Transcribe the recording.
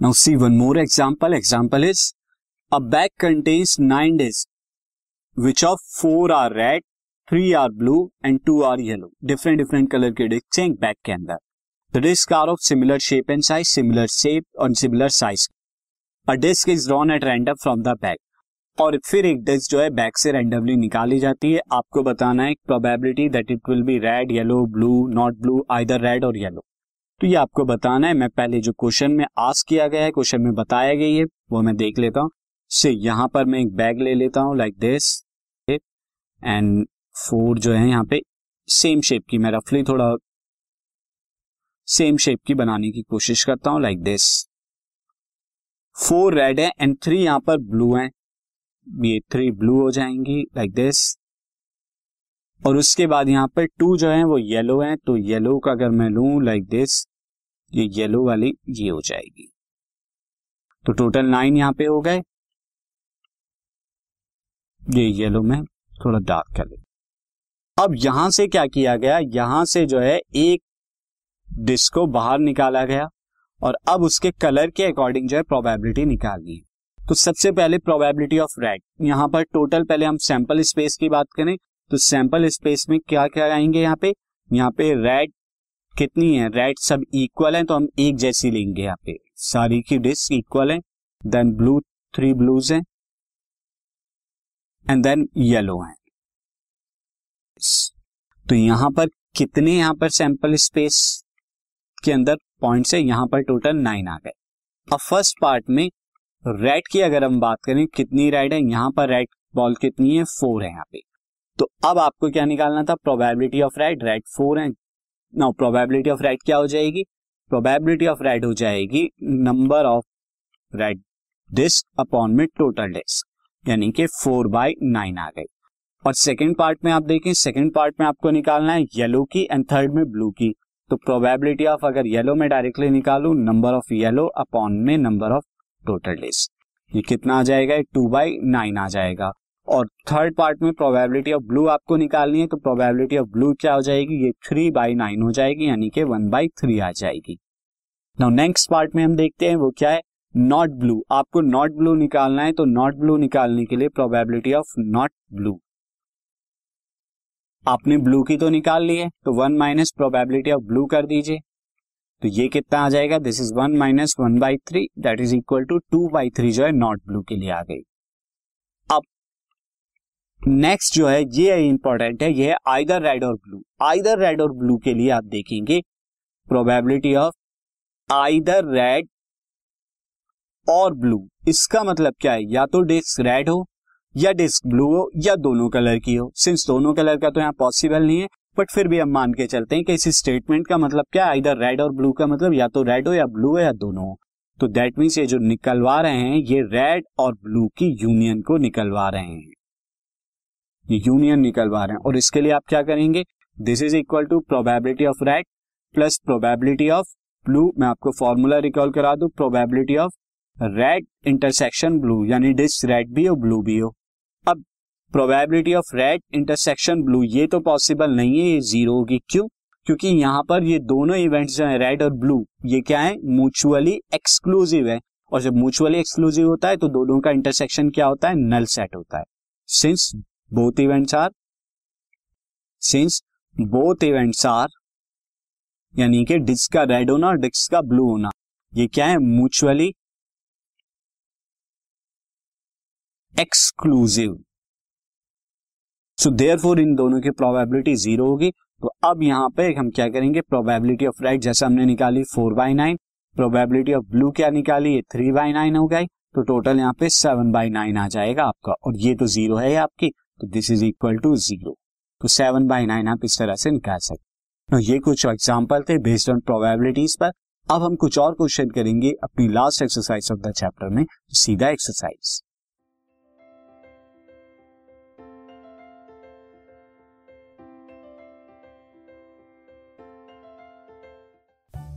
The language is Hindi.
Now see one more example example is a bag contains nine disc which of four are red three are blue and two are yellow different different colour के डिस्क हैं बैग के अंदर. The disc are of similar shape and size similar shape और similar size a disc is drawn at random from the bag और फिर एक डिस्क जो है बैग से रैंडमली निकाली जाती है. आपको बताना है probability that it will be red yellow blue not blue either red और येलो तो ये आपको बताना है, मैं पहले जो क्वेश्चन में आस किया गया है क्वेश्चन में बताया गई है, वो मैं देख लेता हूँ। से यहाँ पर मैं एक बैग ले लेता हूँ लाइक दिस एंड फोर जो है यहाँ पे सेम शेप की, मैं रफली थोड़ा सेम शेप की बनाने की कोशिश करता हूँ लाइक दिस फोर रेड है एंड थ्री यहाँ पर ब्लू है। ये थ्री ब्लू हो जाएँगी लाइक दिस और उसके बाद यहाँ पर टू जो है, वो येलो है तो येलो का अगर मैं लू लाइक दिस ये येलो वाली ये हो जाएगी। तो टोटल नाइन यहाँ पे हो गए। ये येलो में थोड़ा डार्क कर अब यहाँ से क्या किया गया? यहाँ से जो है एक डिस्क को बाहर निकाला गया और अब उसके कलर के अकॉर्डिंग जो है प्रोबेबिलिटी निकालनी है। तो सबसे पहले प्रोबेबिलिटी ऑफ़ रेड यहाँ पर टोटल पहले हम सैंपल स्पेस की बात करें। तो सैंपल स्पेस में क्या क्या आएँगे यहाँ पे? यहाँ पे रेड कितनी है रेड सब इक्वल है तो हम एक जैसी लेंगे यहाँ पे। सारी की डिस्क इक्वल है देन ब्लू थ्री ब्लूज हैं एंड देन येलो है। तो यहाँ पर कितने यहाँ पर सैंपल स्पेस के अंदर पॉइंट्स है, यहाँ पर टोटल नाइन आ गए। अब फ़र्स्ट पार्ट में रेड की अगर हम बात करें, कितनी रेड है, यहाँ पर रेड बॉल कितनी है फोर है यहाँ पे। तो अब आपको क्या निकालना था? Probability of red red four है। नाउ प्रोबेबिलिटी ऑफ़ रेड क्या हो जाएगी? प्रोबेबिलिटी ऑफ़ रेड हो जाएगी number of red disc upon में टोटल डिस्क यानी कि फोर बाई नाइन आ गई। और सेकेंड पार्ट में आप देखें सेकेंड पार्ट में आपको निकालना है येलो की एंड थर्ड में ब्लू की। तो प्रोबेबिलिटी ऑफ़ अगर येलो में डायरेक्टली निकालू नंबर ऑफ़ येलो अपॉन में नंबर ऑफ़ टोटल डेज़ ये कितना आ जाएगा? टू बाई नाइन आ जाएगा। और थर्ड पार्ट में प्रोबेबिलिटी ऑफ़ ब्लू आपको निकालनी है तो प्रोबेबिलिटी ऑफ़ ब्लू क्या हो जाएगी? ये थ्री बाई नाइन हो जाएगी, यानी कि वन बाई थ्री आ जाएगी। नाउ नेक्स्ट पार्ट में हम देखते हैं, वो क्या है? नॉट ब्लू आपको नॉट ब्लू निकालना है तो नॉट ब्लू निकालने के लिए प्रोबेबिलिटी ऑफ़ नॉट ब्लू आपने ब्लू की तो निकाल ली है तो one minus probability of blue कर दीजिए। तो ये कितना आ जाएगा? This is one minus one by three that is equal to two by three जो है नॉट ब्लू के लिए आ गई। नेक्स्ट जो है, ये इंपॉर्टेंट है, ये है आइदर रेड और ब्लू आइदर रेड और ब्लू के लिए आप देखेंगे प्रोबेबिलिटी ऑफ़ आइदर रेड और ब्लू इसका मतलब क्या है? या तो डिस्क रेड हो, या डिस्क ब्लू हो, या दोनों कलर की हो. सिंस दोनों कलर का तो यहाँ पॉसिबल नहीं है बट फिर भी हम मान के चलते हैं कि इस स्टेटमेंट का मतलब क्या है? इधर रेड और ब्लू का मतलब या तो रेड हो या ब्लू हो या दोनों हो. तो दैट मीन्स ये जो निकलवा रहे हैं, ये रेड और ब्लू की यूनियन को निकलवा रहे हैं। यूनियन निकलवा रहे हैं। और इसके लिए आप क्या करेंगे? This is equal to probability of red plus probability of blue मैं आपको फॉर्मूला रिकॉल करा दू। Probability of red intersection blue यानी डिस्क रेड भी हो ब्लू भी हो। अब probability of red intersection blue ये तो पॉसिबल नहीं है, ये ज़ीरो होगी। क्यों? क्योंकि यहाँ पर ये दोनों इवेंट्स जो है रेड और ब्लू ये क्या है? म्यूचुअली एक्सक्लूसिव है। और जब म्यूचुअली एक्सक्लूसिव होता है तो दोनों का इंटरसेक्शन क्या होता है? नल सेट होता है। Since both events are since both events are यानी कि डिस्क का रेड होना और डिस्क का ब्लू होना, ये क्या है? Mutually exclusive so there four इन दोनों की प्रोबेबिलिटी ज़ीरो होगी। तो अब यहाँ पे हम क्या करेंगे? प्रोबेबिलिटी ऑफ़ राइट जैसे हमने निकाली four by nine probability of blue क्या निकाली? ये थ्री बाई नाइन हो गई। तो टोटल यहाँ पे सेवन बाई नाइन आ जाएगा आपका। और ये तो ज़ीरो है आपकी। तो this is equal to zero तो सेवन बाई नाइन आप इस तरह से निकाल सकते तो ये कुछ एग्ज़ाम्पल थे बेस्ड ऑन प्रोबेबिलिटीज पर। अब हम कुछ और क्वेश्चन करेंगे अपनी last exercise of the chapter में, सीधा exercise